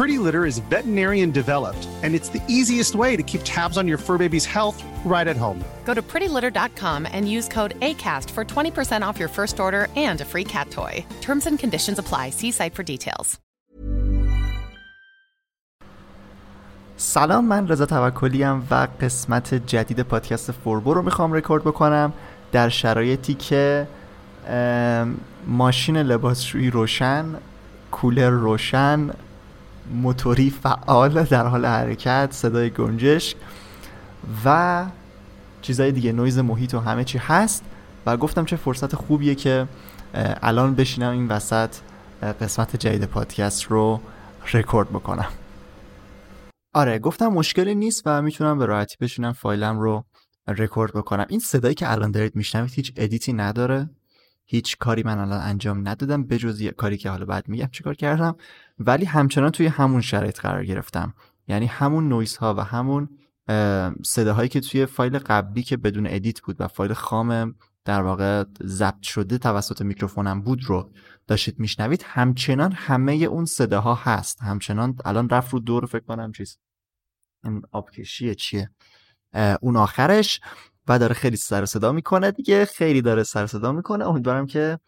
Pretty Litter is veterinarian developed, and it's the easiest way to keep tabs on your fur baby's health right at home. Go to prettylitter.com and use code ACAST for 20% off your first order and a free cat toy. Terms and conditions apply. See site for details. سلام من رضا توکلی و قسمت جدید پادکست فوربو رو میخوام رکورد بکنم در شرایطی که ماشین لباسشویی روشن کولر روشن موتوری فعال در حال حرکت صدای گنجشک و چیزای دیگه نویز محیط و همه چی هست و گفتم چه فرصت خوبیه که الان بشینم این وسط قسمت جدید پادکست رو رکورد بکنم. آره گفتم مشکلی نیست و می‌تونم به راحتی بشینم فایلم رو رکورد بکنم. این صدایی که الان دارید میشنوید هیچ edit ی نداره. هیچ کاری من الان انجام ندادم بجز یه کاری که حالا بعد میگم چیکار کردم. ولی همچنان توی همون شرایط قرار گرفتم. یعنی همون نویز ها و همون صداهایی که توی فایل قبلی که بدون edit بود و فایل خام در واقع ضبط شده توسط میکروفونم بود رو داشتید میشنوید همچنان همه اون صداها هست. همچنان الان رفت رو دور فکر کنم چیز این آبکشیه چیه؟ اون آخرش. و داره خیلی سر صدا می‌کنه دیگه خیلی داره سر صدا می‌کنه. امیدوارم که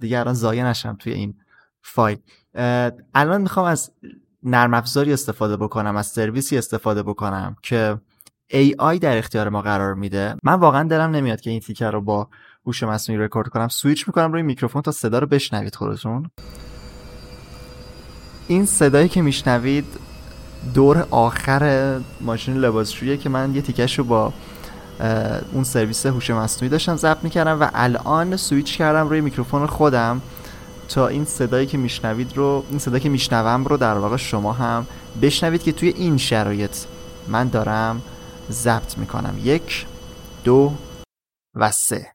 دیگه الان ضایع نشم توی این فایل. الان می‌خوام از نرم افزاری استفاده بکنم از سرویسی استفاده بکنم که AI در اختیار ما قرار میده. من واقعا دلم نمیاد که این تیکه رو رو با هوش مصنوعی رکورد کنم. سویچ می‌کنم روی میکروفون تا صدا رو بشنوید خودتون. این صدایی که میشنوید دور آخر ماشین لباسشویی که من یه تیکش رو با اون سرویس هوش مصنوعی داشتم ضبط می‌کردم و الان سویچ کردم روی میکروفون خودم تا این صدایی که میشنوید رو این صدایی که میشنوم رو در واقع شما هم بشنوید که توی این شرایط من دارم ضبط می‌کنم. یک دو و سه.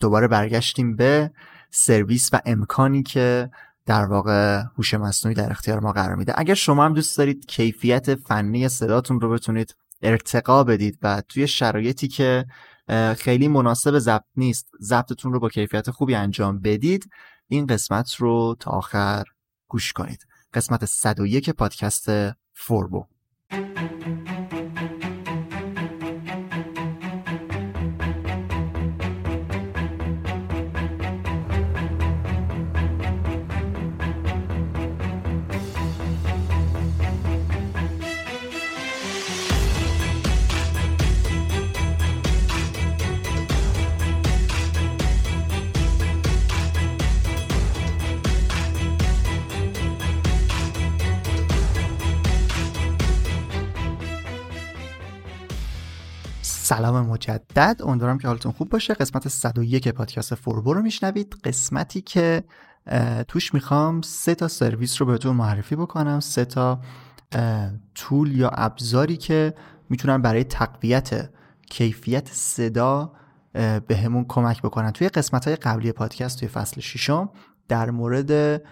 دوباره برگشتیم به سرویس و امکانی که در واقع هوش مصنوعی در اختیار ما قرار میده. اگر شما هم دوست دارید کیفیت فنی صداتون رو بتونید ارتقا بدید و توی شرایطی که خیلی مناسب ضبط نیست ضبطتون رو با کیفیت خوبی انجام بدید این قسمت رو تا آخر گوش کنید. قسمت 101 پادکست فوربو. سلام مجدد. امیدوارم که حالتون خوب باشه. قسمت 101 پادکست فوربو رو میشنوید. قسمتی که توش می‌خوام سه تا سرویس رو بهتون معرفی بکنم. سه تا تول یا ابزاری که می‌تونن برای تقویت کیفیت صدا به همون کمک بکنن. توی قسمت های قبلی پادکست توی فصل ششم در مورد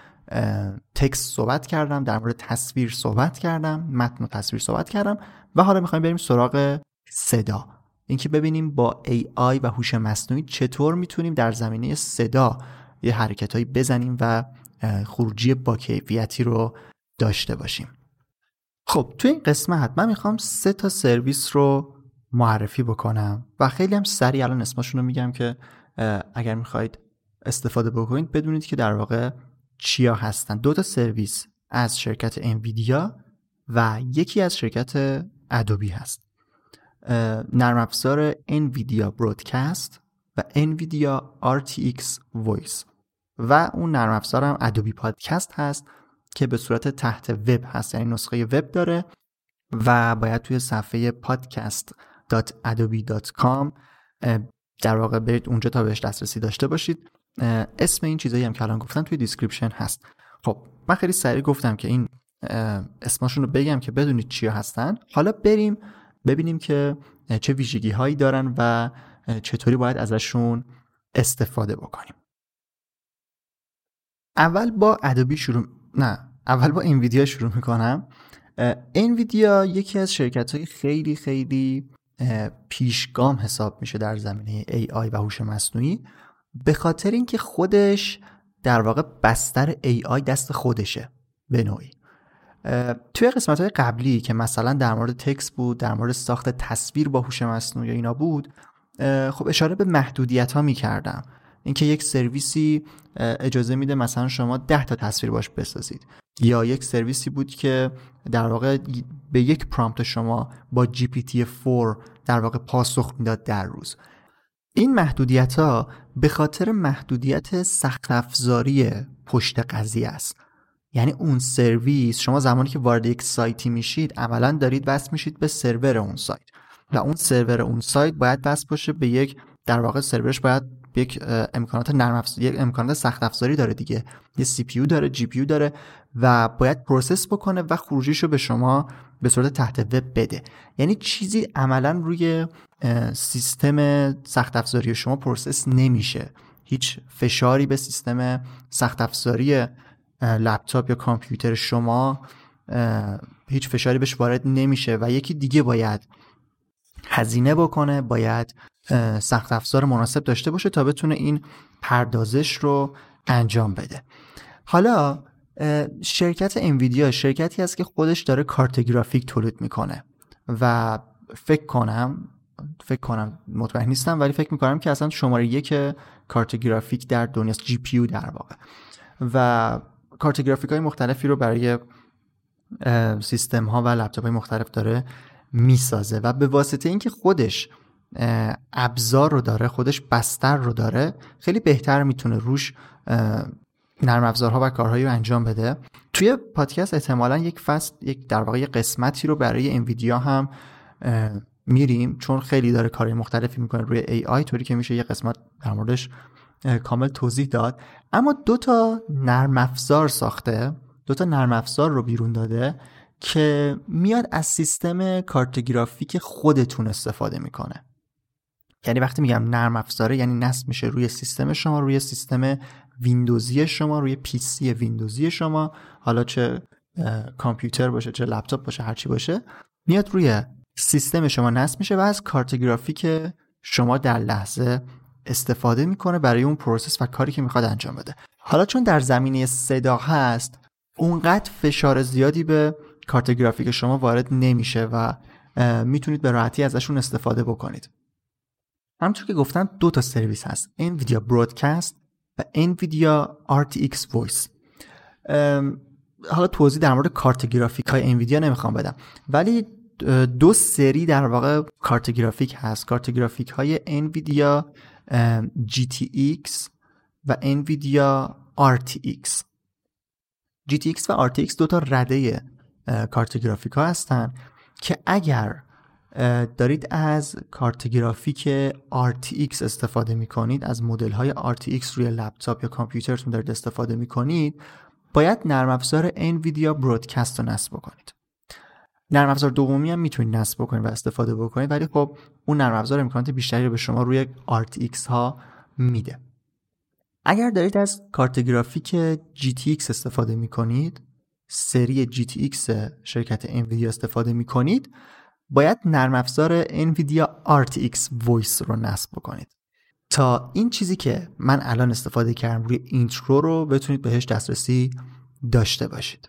تکست صحبت کردم در مورد تصویر صحبت کردم متن و تصویر صحبت کردم و حالا می‌خوایم بریم سراغ صدا. اینکه ببینیم با AI و هوش مصنوعی چطور می‌تونیم در زمینه صدا یه حرکتهایی بزنیم و خروجی با کیفیتی رو داشته باشیم. خب تو این قسمت من می‌خوام سه تا سرویس رو معرفی بکنم و خیلی هم سریع الان اسمشون رو میگم که اگر می‌خواید استفاده بکنید بدونید که در واقع چیا هستن. دو تا سرویس از شرکت انویدیا و یکی از شرکت Adobe هست. نرم افزار NVIDIA Broadcast و NVIDIA RTX Voice. و اون نرم افزار Adobe Podcast هست که به صورت تحت وب هست یعنی نسخه وب داره و باید توی صفحه podcast.adobe.com در واقع برید اونجا تا بهش دسترسی داشته باشید. اسم این چیزایی هم که الان گفتم توی description هست. خب من خیلی سریع گفتم که این اسمشون رو بگم که بدونید چیا هستن. حالا بریم ببینیم که چه ویژگی هایی دارن و چطوری باید ازشون استفاده بکنیم. اول با ادوبی شروع نه اول با انویدیا شروع می‌کنم. انویدیا یکی از شرکت های خیلی خیلی پیشگام حساب میشه در زمینه AI و هوش مصنوعی به خاطر اینکه خودش در واقع بستر AI دست خودشه به نوعی. توی قسمت های قبلی که مثلا در مورد تکس بود در مورد ساخت تصویر با هوش مصنوعی اینا بود خب اشاره به محدودیت ها می‌کردم. اینکه یک سرویسی اجازه میده مثلا شما 10 تا تصویر باش بسازید. یا یک سرویسی بود که در واقع به یک پرامپت شما با GPT-4 در واقع پاسخ می‌داد در روز. این محدودیت ها به خاطر محدودیت سخت افزاری پشت قضیه است. یعنی اون سرویس شما زمانی که وارد یک سایتی میشید عملا دارید وصل میشید به سرور اون سایت. و اون سرور اون سایت باید وصل باشه به یک در واقع سرورش باید یک امکانات نرم یک امکانات سخت افزاری داره دیگه. یه CPU داره GPU داره و باید process بکنه و خروجیش رو به شما به صورت تحت وب بده. یعنی چیزی عملا روی سیستم سخت افزاری شما process نمیشه. هیچ فشاری به سیستم سخت افزاری لپتاپ یا کامپیوتر شما هیچ فشاری بهش وارد نمیشه و یکی دیگه باید هزینه بکنه باید سخت افزار مناسب داشته باشه تا بتونه این پردازش رو انجام بده. حالا شرکت انویدیا شرکتی هست که خودش داره کارت گرافیک تولید می‌کنه و فکر کنم فکر کنم مطمئن نیستم ولی فکر می‌کنم که اصلا شماره یک کارت گرافیک در دنیاست جی پی در واقع. و کارت گرافیک های مختلفی رو برای سیستم ها و لپتاپ های مختلف داره می‌سازه و به واسطه اینکه خودش ابزار رو داره خودش بستر رو داره خیلی بهتر می‌تونه روش نرم افزارها و کارهایی رو انجام بده. توی پادکست احتمالا یک فصل یک در واقع قسمتی رو برای انویدیا هم میریم چون خیلی داره کارهای مختلفی می‌کنه. روی آی طوری که میشه یه قسمت در موردش کامل توضیح داد. اما دو تا نرم افزار ساخته. دو تا نرم افزار رو بیرون داده که میاد از سیستم کارتگرافیک خودتون استفاده می‌کنه. یعنی وقتی میگم نرم افزاره یعنی نصب میشه روی سیستم شما روی سیستم ویندوزی شما روی PC ویندوزی شما. حالا چه کامپیوتر باشه چه لپتاپ باشه هرچی باشه. میاد روی سیستم شما نصب میشه و از کارت گرافیک شما در لحظه استفاده می‌کنه برای اون process و کاری که می‌خواد انجام بده. حالا چون در زمینه صدا هست اونقدر فشار زیادی به کارت گرافیک شما وارد نمیشه و می‌تونید به راحتی ازشون استفاده بکنید. همونطور که گفتم دو تا سرویس هست. NVIDIA Broadcast و NVIDIA RTX Voice. حالا توضیح در مورد کارت گرافیک های NVIDIA نمی‌خوام بدم. ولی دو سری در واقع کارت گرافیک هست. کارت گرافیک های NVIDIA GTX و NVIDIA RTX GTX و RTX دو تا رده کارت گرافیک ها هستن که اگر دارید از کارت گرافیک RTX استفاده می کنید از مدل های RTX روی لپتاپ یا کامپیوترتون دارید استفاده می کنید باید نرم افزار NVIDIA برودکست رو نصب بکنید. نرم افزار دومی هم می‌تونید نصب بکنید و استفاده بکنید ولی خب اون نرم افزار امکانات بیشتری رو به شما روی RTX ها میده. اگر دارید از کارت گرافیک GTX استفاده می کنید سری GTX شرکت انویدیا استفاده می کنید باید نرم افزار NVIDIA RTX Voice رو نصب بکنید. تا این چیزی که من الان استفاده کردم روی اینترو رو بتونید بهش دسترسی داشته باشید.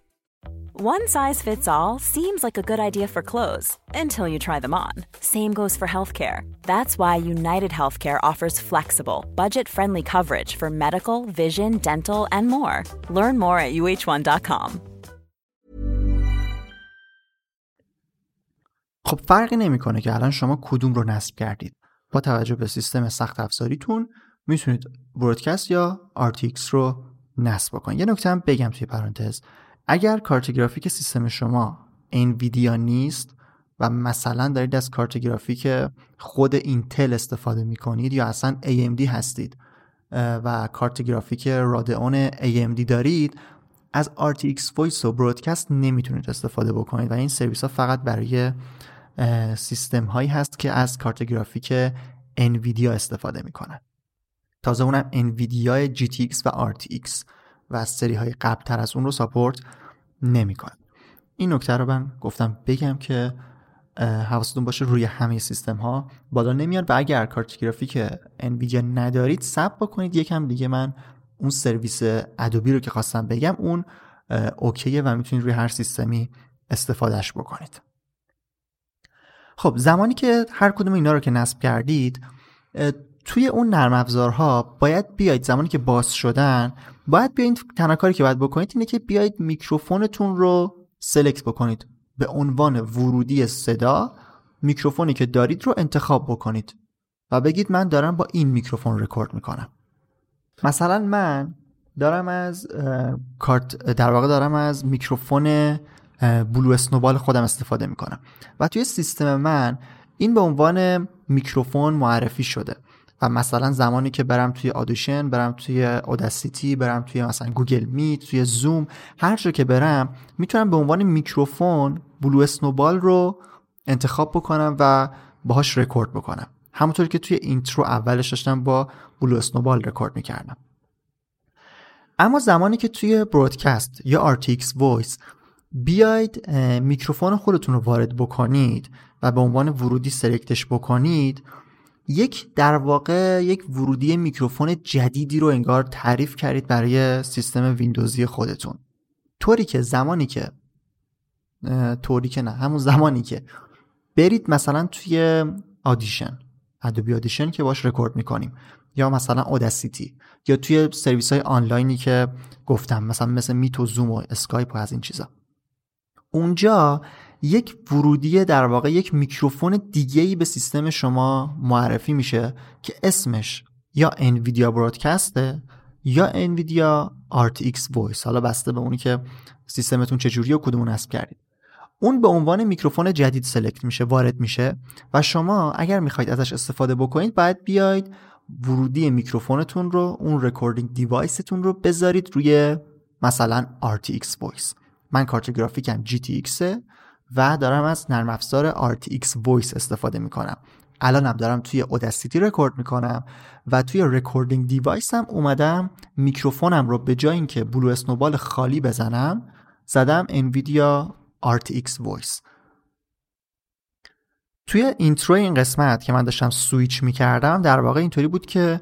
One size fits all seems like a good idea for clothes until you try them on. Same goes for healthcare. That's why United Healthcare offers flexible, budget friendly coverage for medical, vision, dental, and more. Learn more at uh1.com. خب فرقی نمیکنه که الان شما کدوم رو نصب کردید. با توجه به سیستم سخت افزاریتون میتونید برودکست یا RTX رو نصب بکنید. یه نکته هم بگم توی پرانتز اگر کارت گرافیک سیستم شما انویدیا نیست و مثلا دارید از کارت گرافیک خود اینتل استفاده می‌کنید یا اصلا AMD هستید و کارت گرافیک رادئون AMD دارید از RTX Voice و برودکست نمی‌تونید استفاده بکنید و این سرویس ها فقط برای سیستم هایی هست که از کارت گرافیک انویدیا استفاده می‌کنن. تازه اونم انویدیا GTX و RTX و از سری های قبل تر از اون رو ساپورت نمی‌کنه این نکته رو من گفتم بگم که حواستون باشه روی همه سیستم ها بالا نمیاد و اگر کارت گرافیک انویدیا ندارید سب بکنید. یکم دیگه من اون سرویس ادوبی رو که خواستم بگم اون اوکیه و می‌تونید روی هر سیستمی استفادهش بکنید. خب زمانی که هر کدوم اینا رو که نصب کردید توی اون نرم افزارها باید بیاید. زمانی که باز شدن باید بیاید تنها کاری که باید بکنید اینه که بیاید میکروفونتون رو select بکنید. به عنوان ورودی صدا میکروفونی که دارید رو انتخاب بکنید و بگید من دارم با این میکروفون رکورد می‌کنم. مثلا من دارم از کارت در واقع دارم از میکروفون Blue Snowball خودم استفاده می‌کنم. و توی سیستم من این به عنوان میکروفون معرفی شده. و مثلا زمانی که برم توی Audition برم توی Audacity برم توی مثلا Google Meet توی زوم هر جا که برم می‌تونم به عنوان میکروفون Blue Snowball رو انتخاب بکنم و باهاش رکورد بکنم. همونطور که توی intro اولش داشتم با Blue Snowball record می‌کردم. اما زمانی که توی Broadcast یا RTX Voice بیاید میکروفون خودتون رو وارد بکنید و به عنوان ورودی select ش بکنید یک در واقع یک ورودی میکروفون جدیدی رو انگار تعریف کردید برای سیستم ویندوزی خودتون. طوری که زمانی که طوری که نه همون زمانی که برید مثلا توی Audition Adobe Audition که باش رکورد می‌کنیم یا مثلا Audacity یا توی سرویس های آنلاینی که گفتم مثلا مثل Meet و زوم و اسکایپ و از این چیزا. اونجا یک ورودی در واقع یک میکروفون دیگه ای به سیستم شما معرفی میشه که اسمش یا NVIDIA Broadcast ه یا NVIDIA RTX Voice. حالا بسته به اونی که سیستمتون چجوری و کدومون نصب کردید. اون به عنوان میکروفون جدید select میشه وارد میشه و شما اگر می‌خواید ازش استفاده بکنید باید بیاید ورودی میکروفونتون رو اون recording device تون رو بذارید روی مثلا RTX Voice. من کارت گرافیکم GTX و دارم از نرم افزار RTX Voice استفاده می‌کنم. الانم دارم توی Audacity record می‌کنم و توی recording device م اومدم میکروفونم رو به جای اینکه Blue Snowball خالی بزنم زدم NVIDIA RTX Voice توی intro این قسمت که من داشتم سویچ می‌کردم در واقع اینطوری بود که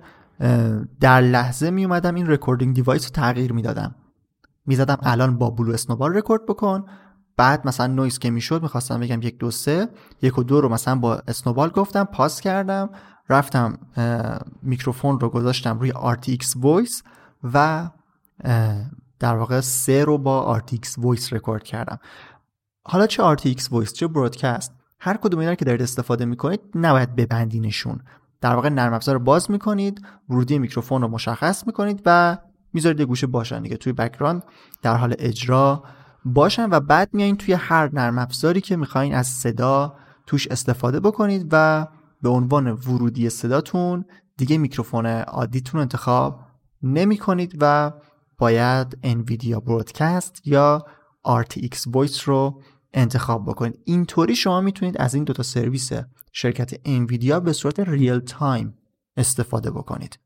در لحظه میومدم این recording device رو تغییر می‌دادم. می‌زدم الان با Blue Snowball record بکن بعد مثلا نویز که می‌شد می‌خواستم بگم یک دو سه یک و دو رو مثلا با Snowball گفتم pause کردم رفتم میکروفون رو گذاشتم روی RTX Voice و در واقع سه رو با RTX Voice record کردم. حالا چه RTX Voice چه برودکست؟ هر کدوم اینا که دارید استفاده می‌کنید نباید ببندینشون. در واقع نرم افزار رو باز می‌کنید ورودی میکروفون رو مشخص می‌کنید و می‌ذارید گوشه باشن دیگه. توی بکراند در حال اجرا باشن و بعد میایین توی هر نرم افزاری که می‌خواین از صدا توش استفاده بکنید و به عنوان ورودی صداتون دیگه میکروفون عادیتون انتخاب نمی کنید و باید NVIDIA Broadcast یا RTX Voice رو انتخاب بکنید. اینطوری شما می‌تونید از این دوتا سرویس شرکت NVIDIA به صورت real time استفاده بکنید.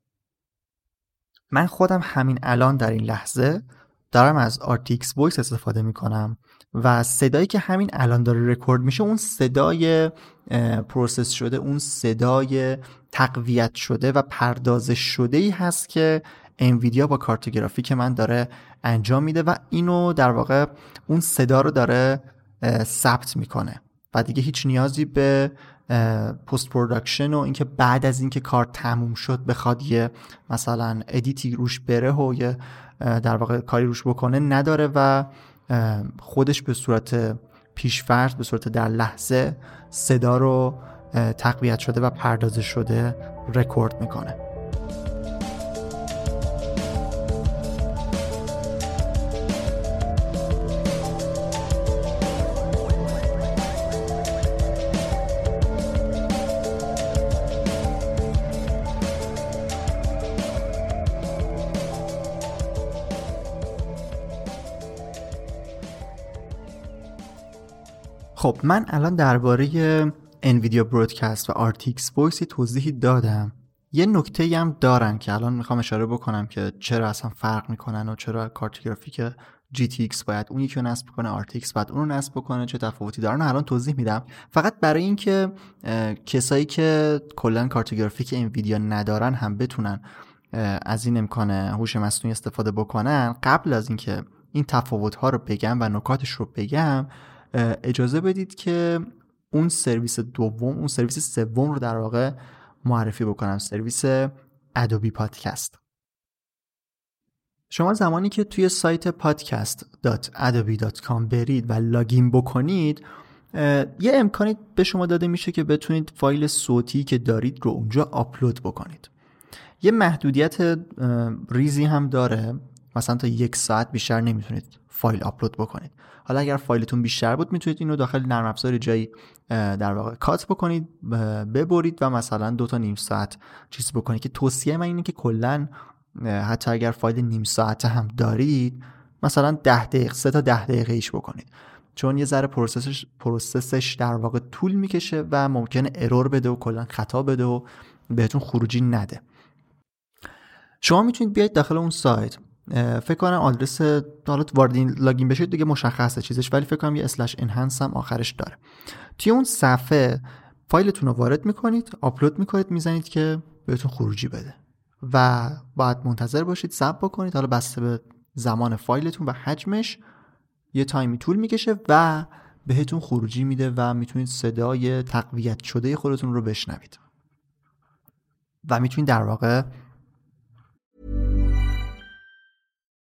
من خودم همین الان در این لحظه دارم از RTX Voice استفاده می‌کنم و صدایی که همین الان داره رکورد میشه اون صدای process شده اون صدای تقویت شده و پردازش شده ای هست که Nvidia با کارت گرافیک من داره انجام میده و اینو در واقع اون صدا رو داره ثبت می‌کنه و دیگه هیچ نیازی به post-production و اینکه بعد از اینکه کار تموم شد بخواد یه مثلا edit ی روش بره و یه در واقع کاری روش بکنه نداره و خودش به صورت پیشفرض به صورت در لحظه صدا رو تقویت شده و پردازش شده رکورد می‌کنه. خب من الان درباره Nvidia Broadcast و RTX Voice توضیحی دادم. یه نکته هم دارن که الان می‌خوام اشاره بکنم که چرا اصلا فرق می‌کنن و چرا کارت گرافیک GTX باید اون یکی رو نصب کنه RTX باید اون رو نصب بکنه چه تفاوتی دارن الان توضیح میدم. فقط برای اینکه کسایی که کلا کارت گرافیک Nvidia ندارن هم بتونن از این امکان هوش مصنوعی استفاده بکنن قبل از اینکه این تفاوت ها رو بگم و نکاتش رو بگم اجازه بدید که اون سرویس دوم اون سرویس سوم رو در واقع معرفی بکنم. سرویس Adobe Podcast. شما زمانی که توی سایت podcast.adobe.com برید و login بکنید یه امکانی به شما داده میشه که بتونید فایل صوتی که دارید رو اونجا آپلود بکنید. یه محدودیت ریزی هم داره. مثلا تا یک ساعت بیشتر نمی‌تونید فایل آپلود بکنید. حالا اگر فایلتون بیشتر بود می‌تونید اینو داخل نرم افزار جایی در واقع cut بکنید ببرید و مثلا دو تا نیم ساعت چیز بکنید. که توصیه من اینه که کلا حتی اگر فایل نیم ساعته هم دارید مثلا ده دقیقه سه تا ده دقیقه ایش بکنید. چون یه ذره process ش process ش در واقع طول می‌کشه و ممکنه error بده و کلا خطا بده و بهتون خروجی نده. شما می‌تونید بیاید داخل اون سایت. فکر کنم آدرس حالا وارد login بشید دیگه مشخصه چیزش ولی فکر کنم یه slash enhance هم آخرش داره. توی اون صفحه فایلتون رو وارد می‌کنید آپلود می‌کنید می‌زنید که بهتون خروجی بده. و باید منتظر باشید ثبت بکنید حالا بسته به زمان فایلتون و حجمش یه time ی طول می‌کشه و بهتون خروجی میده و می‌تونید صدای تقویت شده خودتون رو بشنوید. و می‌تونید در واقع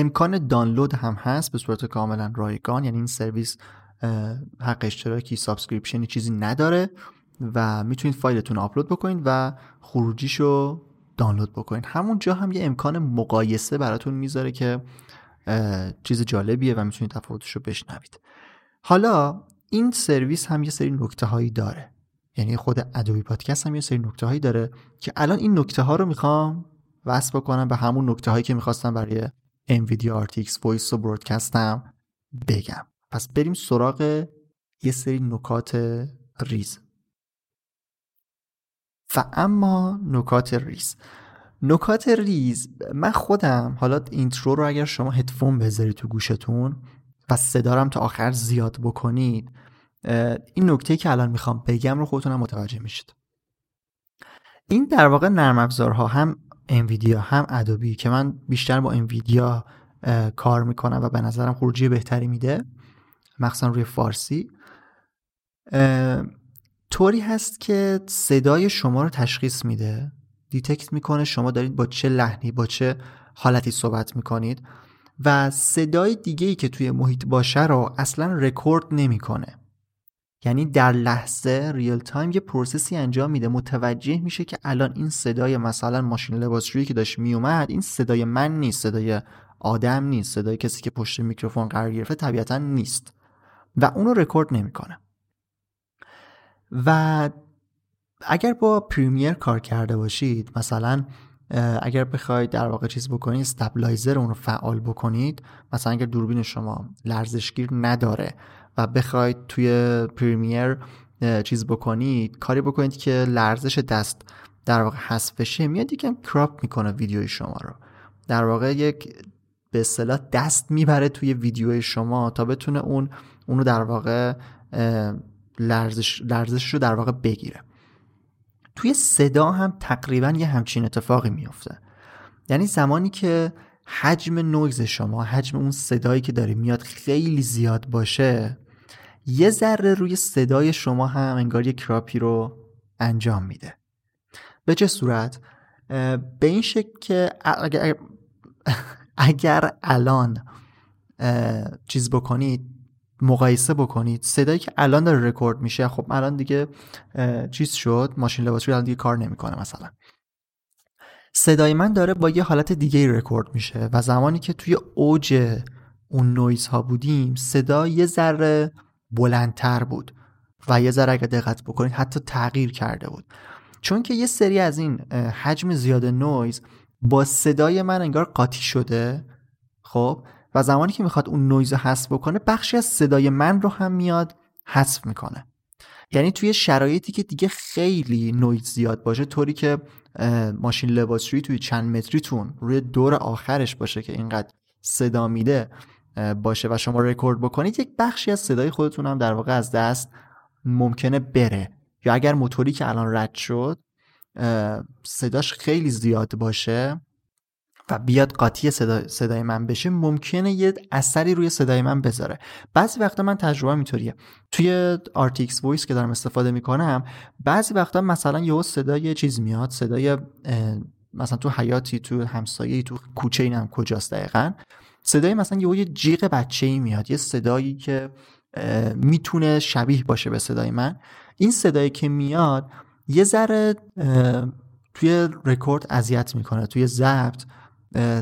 امکان دانلود هم هست به صورت کاملا رایگان یعنی این سرویس حق اشتراکی subscription ی چیزی نداره و می‌تونید فایلتون رو آپلود بکنید و خروجیشو دانلود بکنید. همونجا هم یه امکان مقایسه براتون می‌ذاره که چیز جالبیه و می‌تونید تفاوتش رو بشنوید. حالا این سرویس هم یه سری نکته هایی داره. یعنی خود Adobe Podcast هم یه سری نکته هایی داره که الان این نکته ها رو می‌خوام وصل بکنم به همون نکته هایی که می‌خواستم برای NVIDIA RTX Voice و Broadcast م بگم. پس بریم سراغ یه سری نکات ریز. و اما نکات ریز. نکات ریز من خودم حالا intro رو اگر شما هدفون بذارید تو گوشتون و صدارم تا آخر زیاد بکنید این نکته که الان می‌خوام بگم رو خودتونم متوجه میشید. این در واقع نرم افزارها هم Nvidia هم Adobe که من بیشتر با Nvidia کار می‌کنم و به نظرم خروجی بهتری میده مخصوصا روی فارسی. طوری هست که صدای شما رو تشخیص میده detect می‌کنه شما دارید با چه لحنی با چه حالتی صحبت می‌کنید و صدای دیگه ای که توی محیط باشه رو اصلا رکورد نمی‌کنه. یعنی در لحظه real-time یه process ی انجام میده. متوجه میشه که الان این صدای مثلا ماشین لباسشویی که داشت میومد این صدای من نیست صدای آدم نیست صدای کسی که پشت میکروفون قرار گرفته طبیعتا نیست و اونو رکورد نمی‌کنه. و اگر با Premiere کار کرده باشید مثلا اگر بخواید در واقع چیز بکنید استابلایزر اون رو فعال بکنید مثلا اگر دوربین شما لرزشگیر نداره و بخواید توی پریمیر چیز بکنید کاری بکنید که لرزش دست در واقع حذف بشه میاد یکم کراپ می‌کنه ویدیوی شما رو. در واقع یک به اصطلاح دست می‌بره توی ویدیوی شما تا بتونه اون اونو در واقع لرزش لرزش رو در واقع بگیره. توی صدا هم تقریبا یه همچین اتفاقی میفته یعنی زمانی که حجم نویز شما حجم اون صدایی که داره میاد خیلی زیاد باشه یه ذره روی صدای شما هم انگار یه crop ی رو انجام میده. به چه صورت؟ به این شکل که اگر, اگر الان چیز بکنید مقایسه بکنید صدایی که الان داره رکورد میشه خب الان دیگه چیز شد ماشین لباسشویی الان دیگه کار نمی‌کنه مثلا. صدای من داره با یه حالت دیگه رکورد میشه و زمانی که توی اوج اون نویز ها بودیم صدا یه ذره بلندتر بود و یه ذره اگر دقت بکنید حتی تغییر کرده بود. چون که یه سری از این حجم زیاد نویز با صدای من انگار قاطی شده خب؟ و زمانی که می‌خواد اون نویز رو حذف بکنه بخشی از صدای من رو هم میاد حذف می‌کنه. یعنی توی شرایطی که دیگه خیلی نویز زیاد باشه طوری که ماشین لباسشویی توی چند متریتون روی دور آخرش باشه که اینقدر صدا میده باشه و شما رکورد بکنید یک بخشی از صدای خودتون هم در واقع از دست ممکنه بره. یا اگر موتوری که الان رد شد صداش خیلی زیاد باشه و بیاد قاطی صدا، صدای من بشه ممکنه یه اثری روی صدای من بذاره. بعضی وقتا من تجربه اینطوریه. توی RTX Voice که دارم استفاده می‌کنم بعضی وقتا مثلا یه صدای چیز میاد صدای مثلا تو حیاتی تو همسایه تو کوچه اینم کجاست دقیقا صدای مثلا یه جیغ بچه ای میاد یه صدایی که می‌تونه شبیه باشه به صدای من. این صدایی که میاد یه ذره توی رکورد اذیت می‌کنه توی ضبط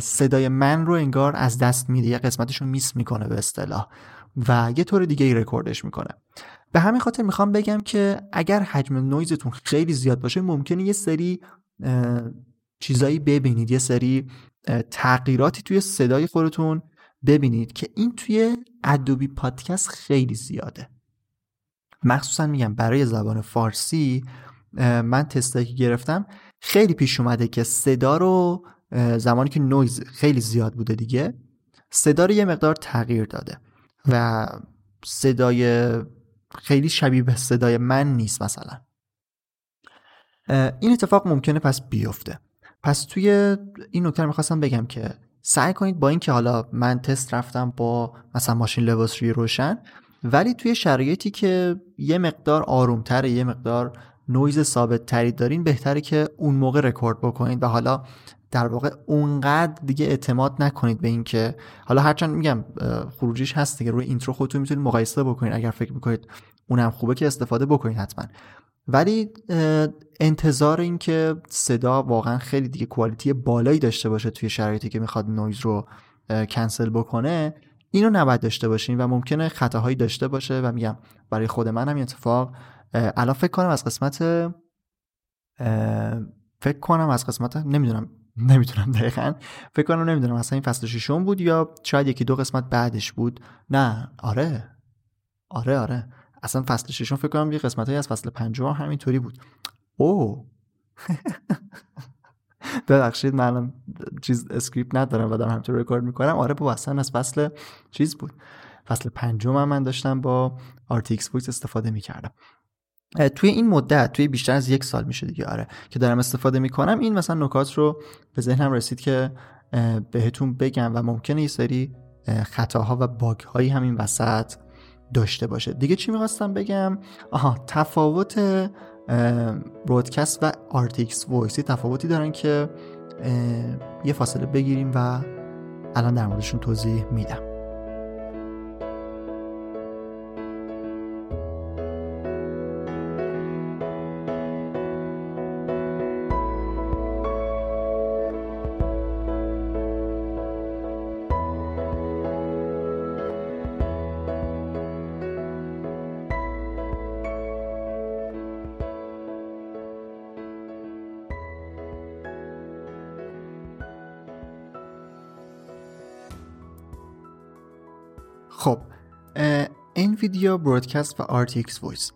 صدای من رو انگار از دست میده یه قسمتش رو میس می‌کنه به اصطلاح و یه طور دیگه ای رکوردش می‌کنه. به همین خاطر می‌خوام بگم که اگر حجم نویزتون خیلی زیاد باشه ممکنه یه سری چیزایی ببینید یه سری تغییراتی توی صدای خودتون ببینید که این توی ادوبی پادکست خیلی زیاده. مخصوصا میگم برای زبان فارسی من تستایی که گرفتم خیلی پیش اومده که صدا رو زمانی که نویز خیلی زیاد بوده دیگه صدا رو یه مقدار تغییر داده و صدای خیلی شبیه به صدای من نیست مثلا. این اتفاق ممکنه پس بیفته. پس توی این نکته می‌خواستم بگم که سعی کنید با اینکه حالا من تست رفتم با مثلا ماشین لباسشویی روشن ولی توی شرایطی که یه مقدار آرومتره یه مقدار نویز ثابت تری دارین بهتره که اون موقع رکورد بکنید و حالا در واقع اونقدر دیگه اعتماد نکنید به اینکه حالا هرچند میگم خروجیش هست دیگه روی intro خودتون می‌تونید مقایسه بکنید اگر فکر می‌کنید اونم خوبه که استفاده بکنید حتما. ولی انتظار این که صدا واقعا خیلی دیگه quality بالایی داشته باشه توی شرایطی که می‌خواد نویز رو کنسل بکنه اینو نباید داشته باشین و ممکنه خطاهایی داشته باشه و میگم برای خود من هم اتفاق الان فکر کنم از قسمت فکر کنم از قسمت نمی‌دونم نمی‌دونم دقیقا فکر کنم نمی‌دونم اصلا این فصل ششم بود یا شاید یکی دو قسمت بعدش بود. نه آره. آره آره. اصلا فصل ششم فکر کنم یه قسمت از فصل پنجم همینطوری بود. او ببخشید من چیز script ندارم و دارم همینطور رکورد می‌کنم. آره با اصلا از فصل چیز بود. فصل پنجم من داشتم با RTX Voice استفاده می‌کردم. توی این مدت توی بیشتر از یک سال میشه دیگه آره که دارم استفاده می‌کنم. این مثلا نکات رو به ذهنم رسید که بهتون بگم و ممکنه یه سری خطاها و باگ هایی همین وسط داشته باشه. دیگه چی می‌خواستم بگم؟ آها تفاوت برودکست و RTX وایسی تفاوتی دارن که یه فاصله بگیریم و الان در موردشون توضیح میدم. Broadcast و RTX Voice.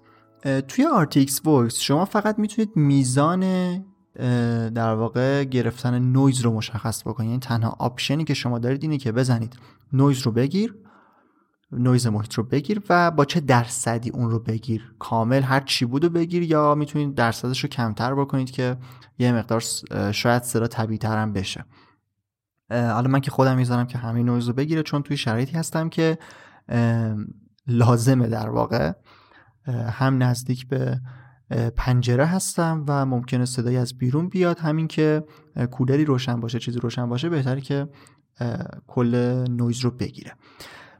توی RTX Voice شما فقط می‌تونید میزان در واقع گرفتن نویز رو مشخص بکنید. یعنی تنها option ی که شما دارید اینه که بزنید نویز رو بگیر نویز محیط رو بگیر و با چه درصدی اون رو بگیر. کامل هر چی بود رو بگیر یا می‌تونید درصدش رو کمتر بکنید که یه مقدار شاید صدا طبیعی هم بشه حالا من که خودم می‌ذارم که همین نویز رو بگیره چون توی شرایطی هستم که لازمه در واقع. هم نزدیک به پنجره هستم و ممکنه صدایی از بیرون بیاد. همین که کولری روشن باشه چیزی روشن باشه بهتره که کل نویز رو بگیره.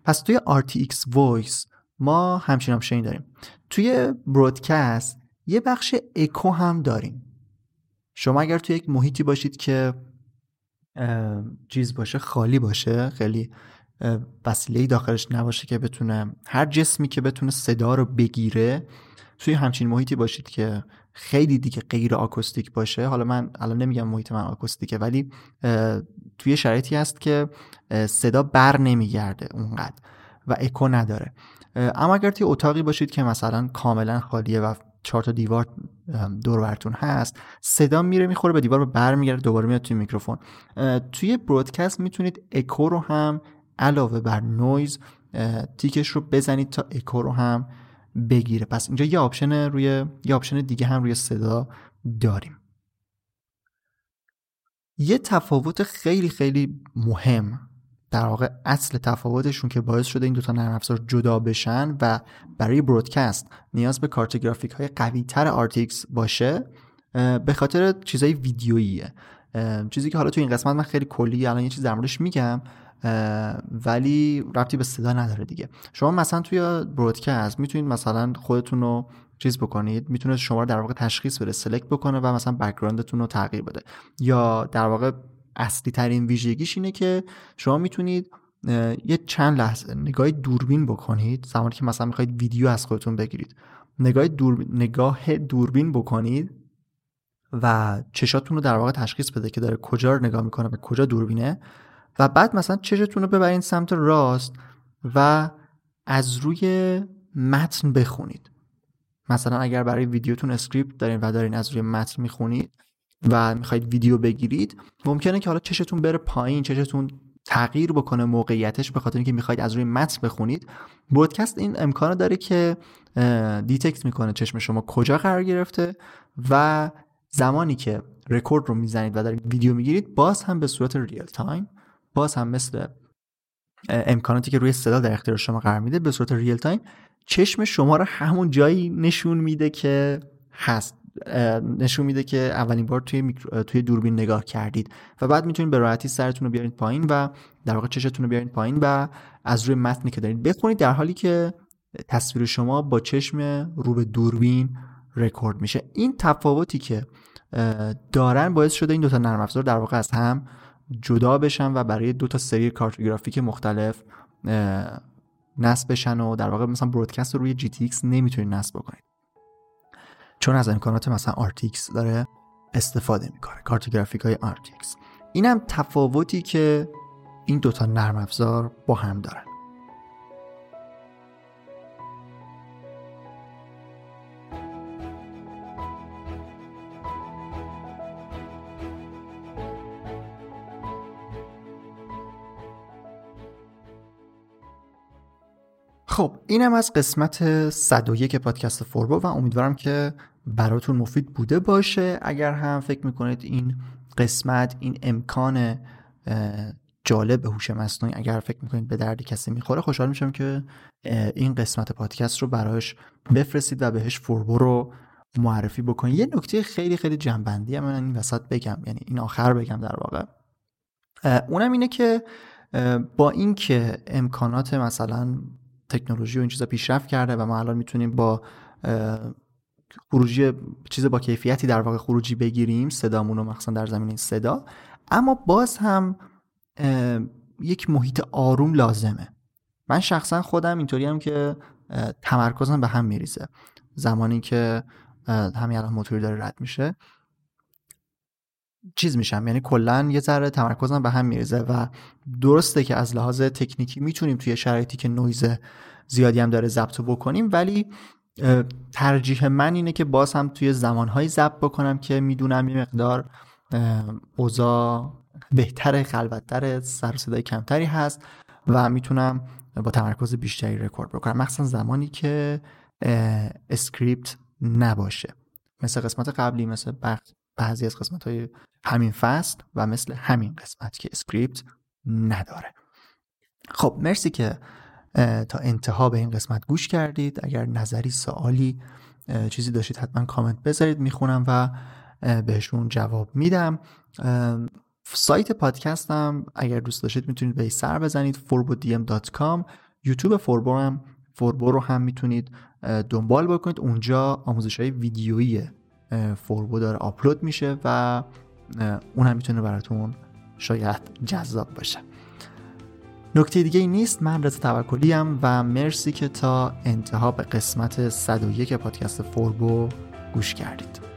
پس توی RTX Voice ما همچین option ی داریم. توی Broadcast یه بخش اکو هم داریم. شما اگر توی یک محیطی باشید که چیز باشه خالی باشه خیلی وسیله داخلش نباشه که بتونه هر جسمی که بتونه صدا رو بگیره توی همچین محیطی باشید که خیلی دیگه غیر آکوستیک باشه. حالا من الان نمیگم محیط من آکوستیکه ولی توی شرایطی هست که صدا بر نمیگرده اونقدر و اکو نداره. اما اگر توی اتاقی باشید که مثلا کاملا خالیه و چهار تا دیوار دور براتون هست صدا میره می‌خوره به دیوار و برمیگرده دوباره میاد توی میکروفون. توی Broadcast می‌تونید اکو رو هم علاوه بر نویز تیکش رو بزنید تا اکو رو هم بگیره. پس اینجا یه option روی یه option دیگه هم روی صدا داریم. یه تفاوت خیلی خیلی مهم در واقع اصل تفاوتشون که باعث شده این دوتا نرم افزار جدا بشن و برای Broadcast نیاز به کارت گرافیک های قوی تر RTX باشه به خاطر چیزای ویدیوییه. چیزی که حالا تو این قسمت من خیلی کلی الان یه چیز در موردش میگم. ولی ربطی به صدا نداره دیگه. شما مثلا توی برودکست می‌تونید مثلا خودتون رو چیز بکنید می‌تونه شما رو در واقع تشخیص بده سلکت بکنه و مثلا بکگراندتون رو تغییر بده. یا در واقع اصلی ترین ویژگیش اینه که شما می‌تونید یه چند لحظه نگاه دوربین بکنید زمانی که مثلا می‌خواید ویدیو از خودتون بگیرید. نگاه, دور... نگاه دوربین بکنید و چشاتون رو در واقع تشخیص بده که داره کجا رو نگاه می‌کنه و کجا دوربینه. و بعد مثلا چشتون رو ببرین سمت راست و از روی متن بخونید. مثلا اگر برای ویدیوتون اسکریپت دارین و دارین از روی متن می‌خونید و می‌خواید ویدیو بگیرید ممکنه که حالا چشتون بره پایین چشتون تغییر بکنه موقعیتش به خاطر اینکه می‌خواید از روی متن بخونید. Broadcast این امکانو داره که detect می‌کنه چشم شما کجا قرار گرفته و زمانی که رکورد رو می‌زنید و دارید ویدیو می‌گیرید باز هم به صورت real time باز هم مثل امکاناتی که روی صدا در اختیار شما قرار میده به صورت real time چشم شما رو همون جایی نشون میده که هست. نشون میده که اولین بار توی, توی دوربین نگاه کردید و بعد می‌تونید به راحتی سرتون رو بیارید پایین و در واقع چشتون رو بیارید پایین و از روی متنی که دارید بخونید در حالی که تصویر شما با چشم رو به دوربین رکورد میشه. این تفاوتی که دارن باعث شده این دوتا نرم افزار در واقع از هم جدا بشن و برای دو تا سری کارتوگرافیک مختلف نصب بشن و در واقع مثلا برودکست رو روی GTX نمی‌تونید نصب بکنید چون از امکانات مثلا RTX داره استفاده می‌کنه کارتوگرافیک های RTX این هم تفاوتی که این دوتا نرم افزار با هم دارن. خب اینم از قسمت 101 پادکست فوربو و امیدوارم که براتون مفید بوده باشه. اگر هم فکر می‌کنید این قسمت این امکان جالب هوش مصنوعی اگر فکر می‌کنید به درد کسی می‌خوره خوشحال میشم که این قسمت پادکست رو برایش بفرستید و بهش فوربو رو معرفی بکنید. یه نکته خیلی خیلی جنبندی هم من این وسط بگم یعنی این آخر بگم در واقع. اونم اینه که با اینکه امکانات مثلا تکنولوژی و این چیزا پیشرفت کرده و ما الان می‌تونیم با خروجی چیز با کیفیتی در واقع خروجی بگیریم صدامون رو مخصوصا در زمینه صدا. اما باز هم یک محیط آروم لازمه. من شخصا خودم اینطوری هم که تمرکزم به هم میریزه. زمانی که همین الان موتوری داره رد میشه. چیز میشم. یعنی کلا یه ذره تمرکزم به هم میریزه و درسته که از لحاظ تکنیکی می‌تونیم توی شرایطی که نویز زیادی هم داره ضبط بکنیم ولی ترجیح من اینه که باز هم توی زمانهایی ضبط بکنم که می‌دونم یه مقدار اوضاع بهتر خلوتتر سر صدای کمتری هست و می‌تونم با تمرکز بیشتری رکورد بکنم. مخصوصا زمانی که script نباشه. مثل قسمت قبلی مثل بعضی از قسمت های همین فصل و مثل همین قسمت که script نداره. خب مرسی که تا انتها به این قسمت گوش کردید. اگر نظری سوالی چیزی داشتید حتما کامنت بذارید می‌خونم و بهشون جواب میدم. سایت پادکستم اگر دوست داشتید می‌تونید به سر بزنید forbodm.com یوتیوب فوربو هم فوربو رو هم می‌تونید دنبال بکنید. اونجا آموزش های ویدیویی فوربو داره آپلود میشه و اون هم می‌تونه براتون شاید جذاب باشه. نکته دیگه ای نیست من رضا توکلی و مرسی که تا انتها به قسمت 101 پادکست فوربو گوش کردید.